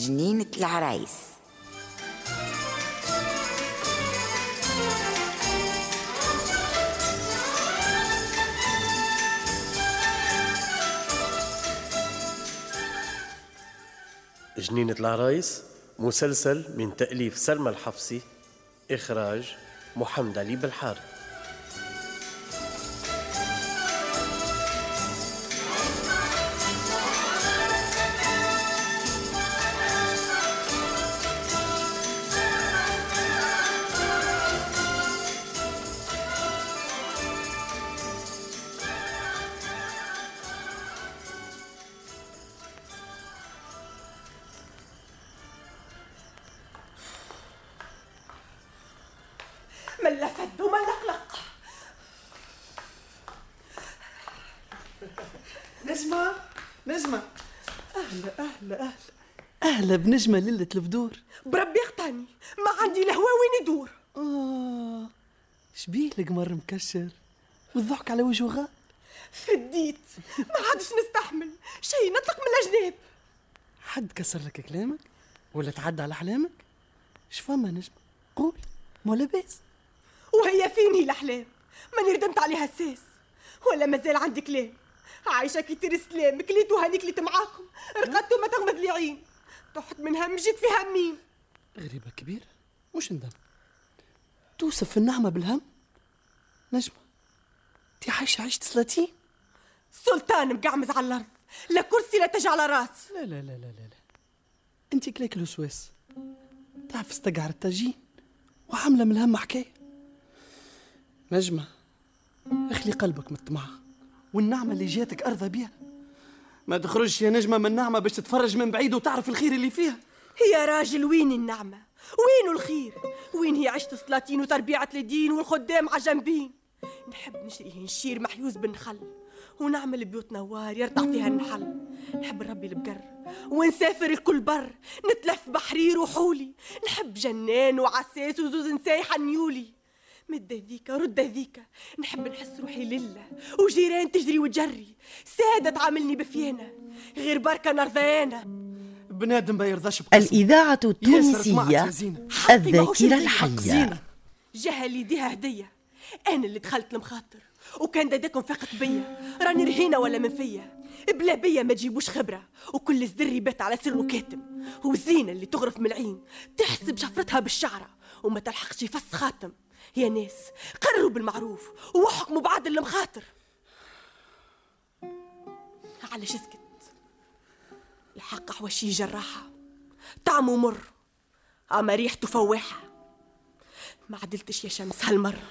جنينة العرايس. جنينة العرايس مسلسل من تأليف سلمى الحفصي إخراج محمد علي بالحارث. أهلا أهلا بنجمة ليلة البدور. بربي اقطعني ما عندي لا هوا وين يدور آه شبيه القمر مكشر والضحك على وجهه غاب. فديت ما عادش نستحمل شيء نطلق من الأجناب. حد كسر لك كلامك؟ ولا تعدى على أحلامك؟ شفما نجمة قول مو لاباس؟ وهي فيني الأحلام؟ ماني ردمت عليها الساس ولا مازال عندي كلام. عايشة كي سلام كليت وهاني كليت معاكم. رقدت وما تغمض لي عين. طحت من هم جيت في همين غريبة كبيرة مش ندم توصف النعمة بالهم. نجمة. انت عايشة عيشة سلاطين سلطان مقعمز على الأرض. لا كرسي لا تجي على رأس. لا لا لا لا لا, لا. انت كليك الوسواس تعرف استقعر التاجين؟ وعاملة من الهم حكاية نجمة اخلي قلبك من الطمع والنعمة اللي جاتك أرضى بيها. ما تخرجش يا نجمة من النعمة باش تتفرج من بعيد وتعرف الخير اللي فيها. يا راجل وين النعمة؟ وين الخير؟ وين هي عشت سلاطين وتربيعة الدين والخدام عجنبين؟ نحب نشري نشير محيوز بالنخل ونعمل بيوت نوار يرتع فيها النحل. نحب نربي البقر ونسافر الكل بر نتلف بحرير وحولي. نحب جنان وعساس وزوز نسايحة نيولي. مد ذيك رد ذيك نحب نحس روحي لله. وجيران تجري وتجري سادة تعاملني بفيانة غير بركة نرضيانة بنادم ما يرضاش بقسم. الإذاعة التونسية الذاكرة الحية. زينة. جهة اللي يديها هدية. أنا اللي دخلت المخاطر. وكان داداكم فاقت بيا. راني رهينة ولا من فيا بلا بيا ما تجيبوش خبرة. وكل زر يبات على سر كاتم والزينة اللي تغرف من العين. تحسب شفرتها بالشعرة. وما تلحقش يفس خاتم. يا ناس قرروا بالمعروف وحكموا بعد المخاطر. علاش اسكت الحق حواشي جراحة. طعمه مر أما ريحته فواحة. ما عدلتش يا شمس هالمرة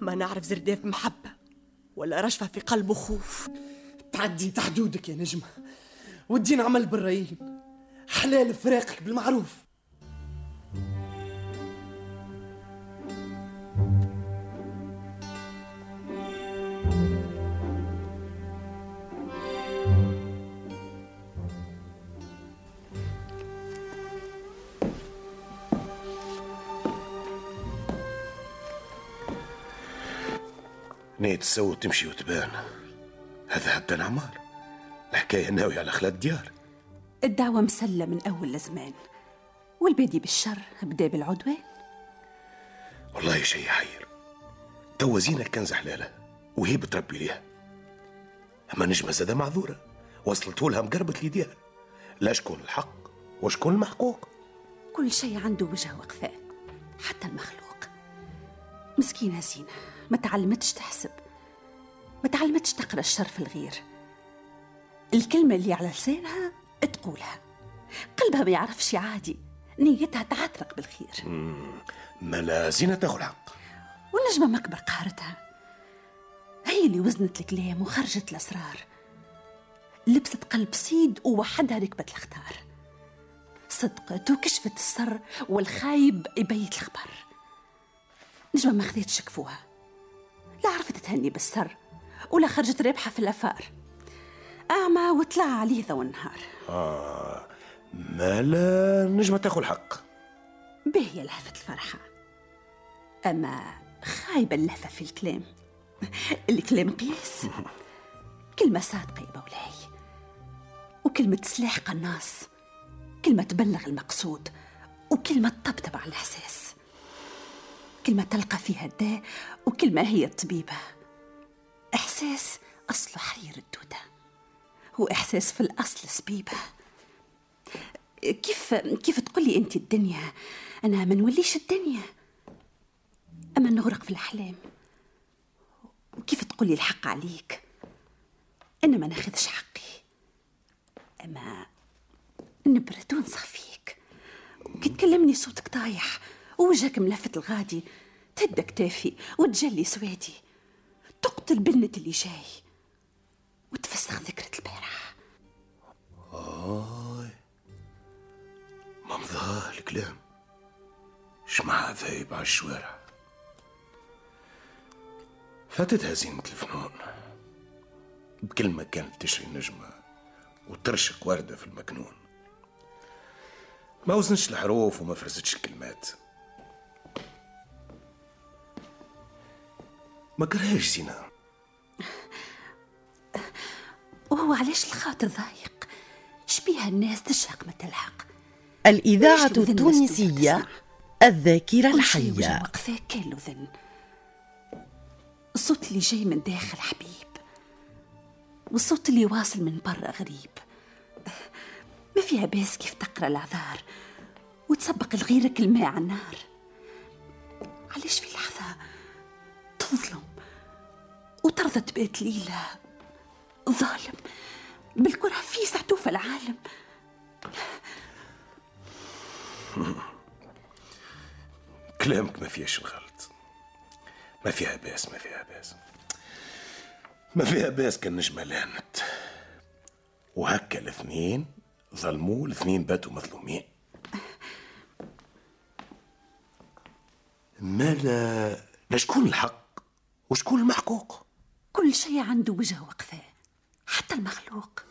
ما نعرف زرداف بمحبة ولا رشفة في قلبه خوف. تعدي انت حدودك يا نجمة. ودينا عمل بالرايين حلال فراقك بالمعروف. نيت تسوي وتمشي وتبان. هذا هبدا عمار الحكاية ناوي على خلات ديار. الدعوة مسلة من أول الزمان والبادي بالشر بدا بالعدوان. والله شيء يحير توا زينة كنز حلالة وهي بتربي ليها. أما نجمة زادة معذورة وصلت لها مقربة ليديها لا شكون الحق وشكون المحقوق. كل شيء عنده وجه وقفاء حتى المخلوق. مسكينة زينة. ما تعلمتش تحسب. ما تعلمتش تقرأ الشر في الغير. الكلمة اللي على لسانها تقولها. قلبها ما يعرفش عادي. نيتها تعترق بالخير. ملا زينة تاخذ الحق والنجمة مكبر قهرتها. هي اللي وزنت الكلام وخرجت الأسرار. لبست قلب صيد ووحدها ركبت الختار صدقت وكشفت السر والخايب يبيت الخبر نجمة ما خذيتش كفوها. لا عرفت تهني بالسر ولا خرجت رابحة في الأفار. أعمى وطلع عليه ذو النهار. آه ما لا نجمة تاخذ الحق باهية لهفة الفرحة. أما خايبة اللهفة في الكلام. الكلام قياس. كلمة صادقة يا مولاي وكلمة سلاح قناص. كلمة تبلغ المقصود. وكلمة تطبطب على الإحساس. كلمة تلقى فيها الداء وكلمة هي الطبيبة. إحساس أصله حرير الدودة وإحساس في الأصل سبيبة. كيف كيف تقولي أنت الدنيا؟ أنا ما نوليش الدنيا. أما نغرق في الأحلام وكيف تقولي الحق عليك؟ أنا ما ناخذش حقي. أما نبرد ونسخ فيك. وكي تكلمني صوتك طايح. ووجهك ملفت الغادي تهد كتافي وتجلي سوادي تقتل بنت اللي جاي وتفسخ ذكرى البارح آه ما مضاه الكلام. شمع ذايب على الشوارع. فاتتها زينة الفنون. بكلمة كانت تشري نجمة وترشق وردة في المكنون. ما وزنش الحروف وما فرزتش الكلمات. ما قراش زينة. وهو علاش الخاطر ضايق؟ شبيها الناس تشهق ما تلحق؟ الإذاعة التونسية الذاكرة الحية. وقفاه كان له ذن الصوت اللي جاي من داخل حبيب. والصوت اللي واصل من برا غريب. ما فيها باس كيف تقرأ الأعذار؟ وتسبق لغيرك الماء على النار. علاش في لحظة تظلم. وترضى تبات ليلة ظالم. بالكره في سعتوفة العالم. كلامك ما فيهاش الغلط. ما فيها باس ما فيها باس. ما فيها باس كان نجمة لانت وهكا الاثنين ظلموا الاثنين باتوا مظلومين. ما لا لا شكون الحق؟ وشكون المحقوق؟ كل شيء عنده وجه وقفاه حتى المخلوق.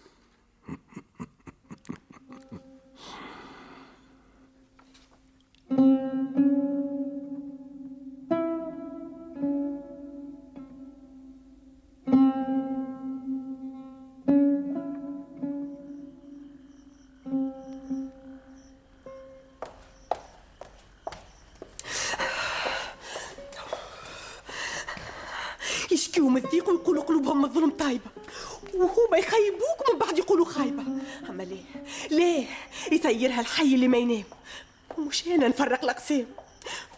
يسيرها الحي اللي ما ينام. مش أنا نفرق الاقسام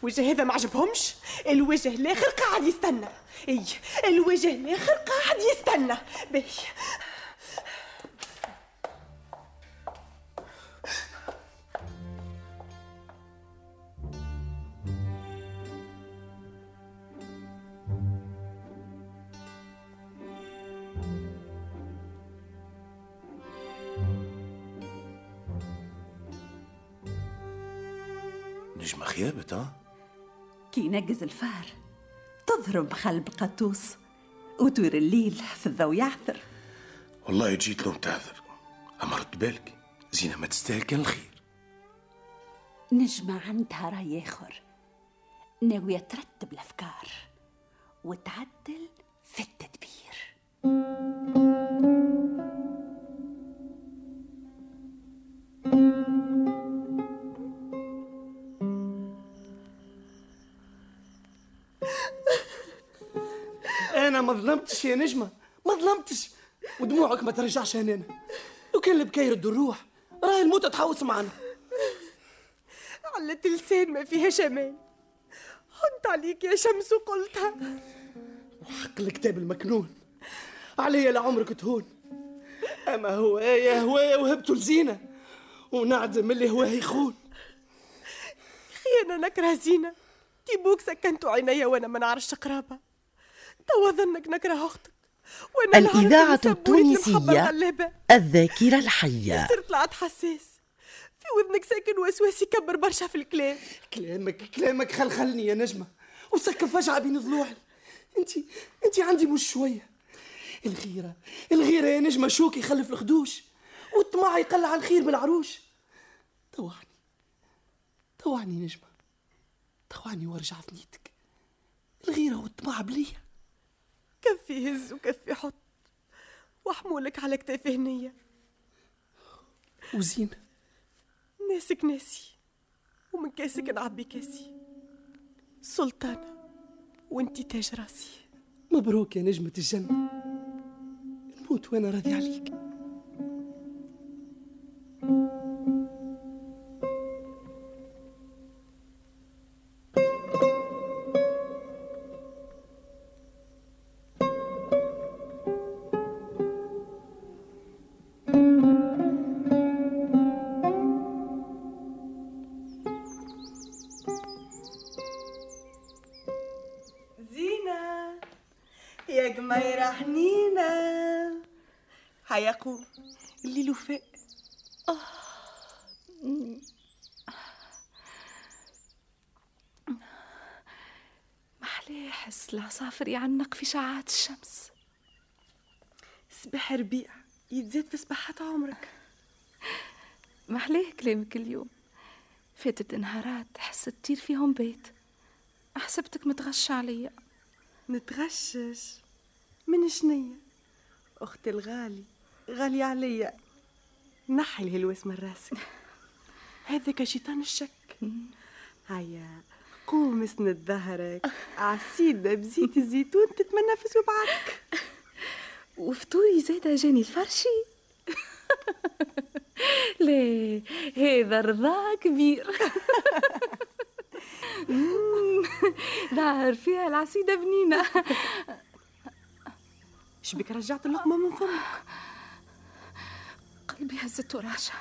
وجه هذا ما عجبهمش الوجه الآخر قاعد يستنى. إي الوجه الآخر قاعد يستنى. باهي ينقز الفار. تضرب قلب قطوس وتوير الليل في الضو يعثر. والله جيت لهم تعذر. أما رد بالك زينة ما تستاهل كان الخير. نجمة عندها رأي آخر. ناوية ترتب الأفكار وتعدل في التدبير. أنا ما ظلمتش يا نجمة. ما ظلمتش. ودموعك ما ترجعش هنا لو كان البكا يردوا الروح راهي الموت تحوس معنا. علت لسان ما فيها جمال حط عليك يا شمس وقلتها حق الكتاب المكنون. عليا لعمرك تهون. أما هوايا هوايا وهبته لزينة. ونعدم اللي هواه يخون. خي أنا نكره زينة. كي بوك سكنتوا عينيا وأنا ما نعرفش قرابه توا ظنك نكره أختك وأنا نعرف الإذاعة التونسية. الذاكرة الحية. صرت طلعت حساس. في وذنك ساكن وسواس يكبر برشا في الكلام. كلامك كلامك خلخلني يا نجمة وسكن فجعة بين ضلوعي. انت أنت عندي مش شوية. الغيرة الغيرة يا نجمة شوك يخلف الخدوش والطمع يقلع الخير بالعروش. طوعني طوعني نجمة. طوعني وارجع في نيتك. الغيرة والطمع بلية. كفي هز وكفي حط وحمولك على كتافي هنية. وزين. ناسك ناسي. ومن كاسك نعبي كاسي سلطانة وانتي تاج راسي. مبروك يا نجمة الجنة. نموت وأنا راضي عليك. هيا قوم الليل وفاء محلاه حس العصافر يعنق في شعاعات الشمس. صباح ربيع يتزاد في صباحات عمرك. محلاه كلامك اليوم. فاتت نهارات حس تطير فيهم بيت. حسبتك متغشى عليا. نتغشش من شنية؟ أختي الغالي. غالي عليا. نحي الهلوس من راسك هذاك شيطان الشك. هيا قوم اسند ظهرك. عسيدة بزيت الزيتون تتمنفس وبعدك وفطوري زاده جاني الفرشي. لا هذا رضا كبير. ظهر فيها العسيدة بنينة. شبك رجعت اللقمة من فمك قلبي هزت وراشة.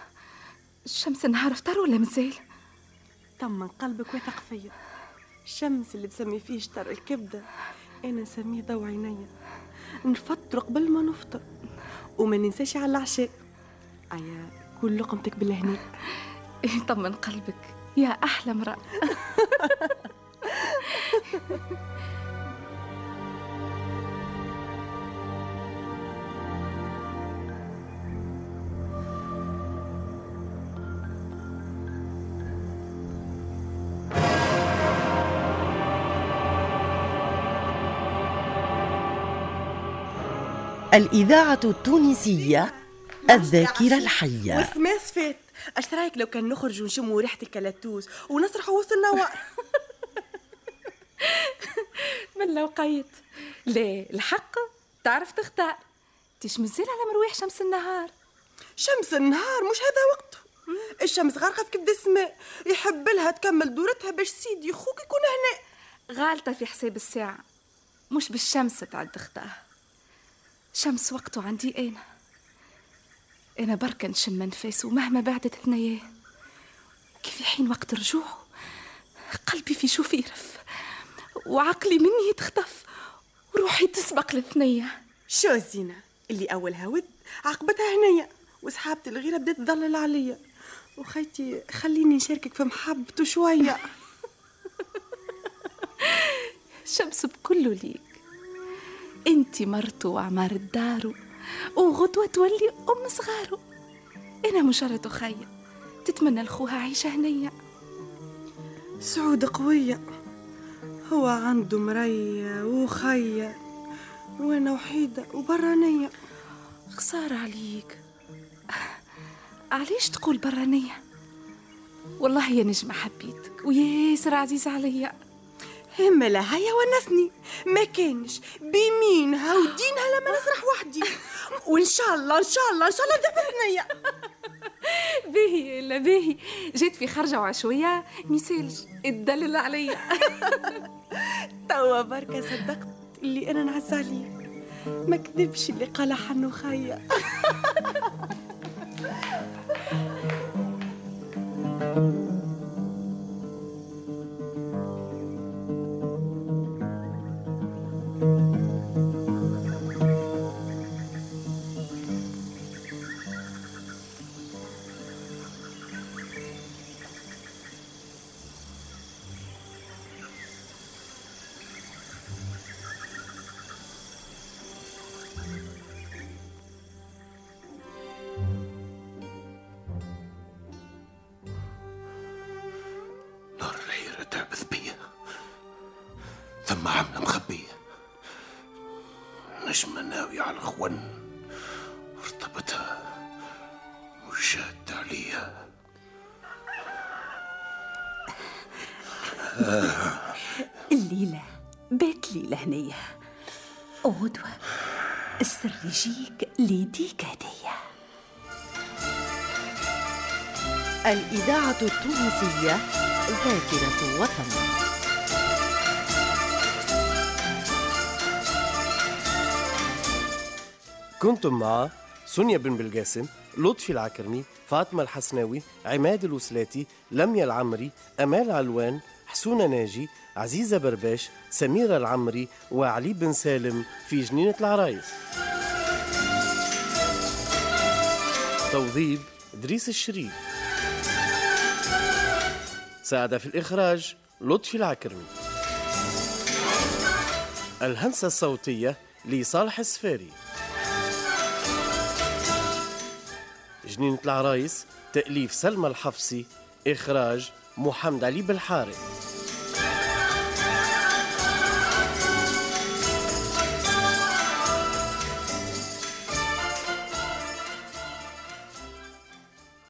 الشمس النهار فطر ولا مازال؟ طمن قلبك واثق فيا. الشمس اللي تسمي فيه شطر الكبدة. أنا نسميه ضوء عينيا. نفطر قبل ما نفطر. وما ننساش على العشاء. أيا كل لقمتك بالهناء طمن قلبك. يا أحلى امرأة الإذاعة التونسية الذاكرة الحية. وسماس فات اش رأيك لو كان نخرج ونشموا ريحة الكلاتوس ونسرحوا وسط النوار؟ من لو قيت لا الحق تعرف تختار. تيش مازال على مرويح شمس النهار. شمس النهار مش هذا وقته. الشمس غارقة في كبد السماء يحب لها تكمل دورتها باش سيدي خوك يكون هنا غالطة في حساب الساعة مش بالشمس تعد اختاه شمس وقته عندي أنا أنا بركة نشم أنفاس ومهما بعدت ثنياه كيف حين وقت رجوعه قلبي في شوف يرف وعقلي مني يتخطف وروحي تسبق للثنية شو زينة اللي أولها ود عقبتها هنية. وسحابة الغيرة بدأت تضلل عليا. وخيتي خليني نشاركك في محبته شوية. شمس بكله ليك. انتي مرته وعمار دارو وغدوة تولي أم صغارو. أنا مجرد أخية تتمنى لخوها عيشة هنية. سعود قوية هو عنده مرية وخية وأنا وحيدة وبرانية. خسارة عليك. علاش تقول برانية؟ والله يا نجمة حبيتك وياسر عزيز عليا. هما لا هيا ونسني. ما كانش. بيمينها ودينها لما نسرح وحدي. وإن شاء الله إن شاء الله إن شاء الله دفتنيا باهي لا باهي. جيت في خرجة وعشوية. ميسالش اتدلل عليا. توا بركة صدقت اللي أنا نعز عليه ما كذبش اللي قال حنو خيا ثم عملة مخبية نجمة ناوية على الخون ارتبطها وشاد عليها. الليلة بيت ليلة هنية. غدوة السر يجيك ليديك هدية. الإذاعة التونسية ذاكرة وطن كنتم مع سونيا بن بلقاسم لطفي العكرمي فاطمة الحسناوي عماد الوسلاتي لميا العمري أمال علوان حسونة ناجي عزيزة برباش سميرة العمري وعلي بن سالم في جنينة العرايس. توظيف إدريس الشريف. ساعد في الإخراج لطفي العكرمي. الهندسة الصوتية لصالح السفاري. جنينة العرايس تأليف سلمى الحفصي إخراج محمد علي بالحارث.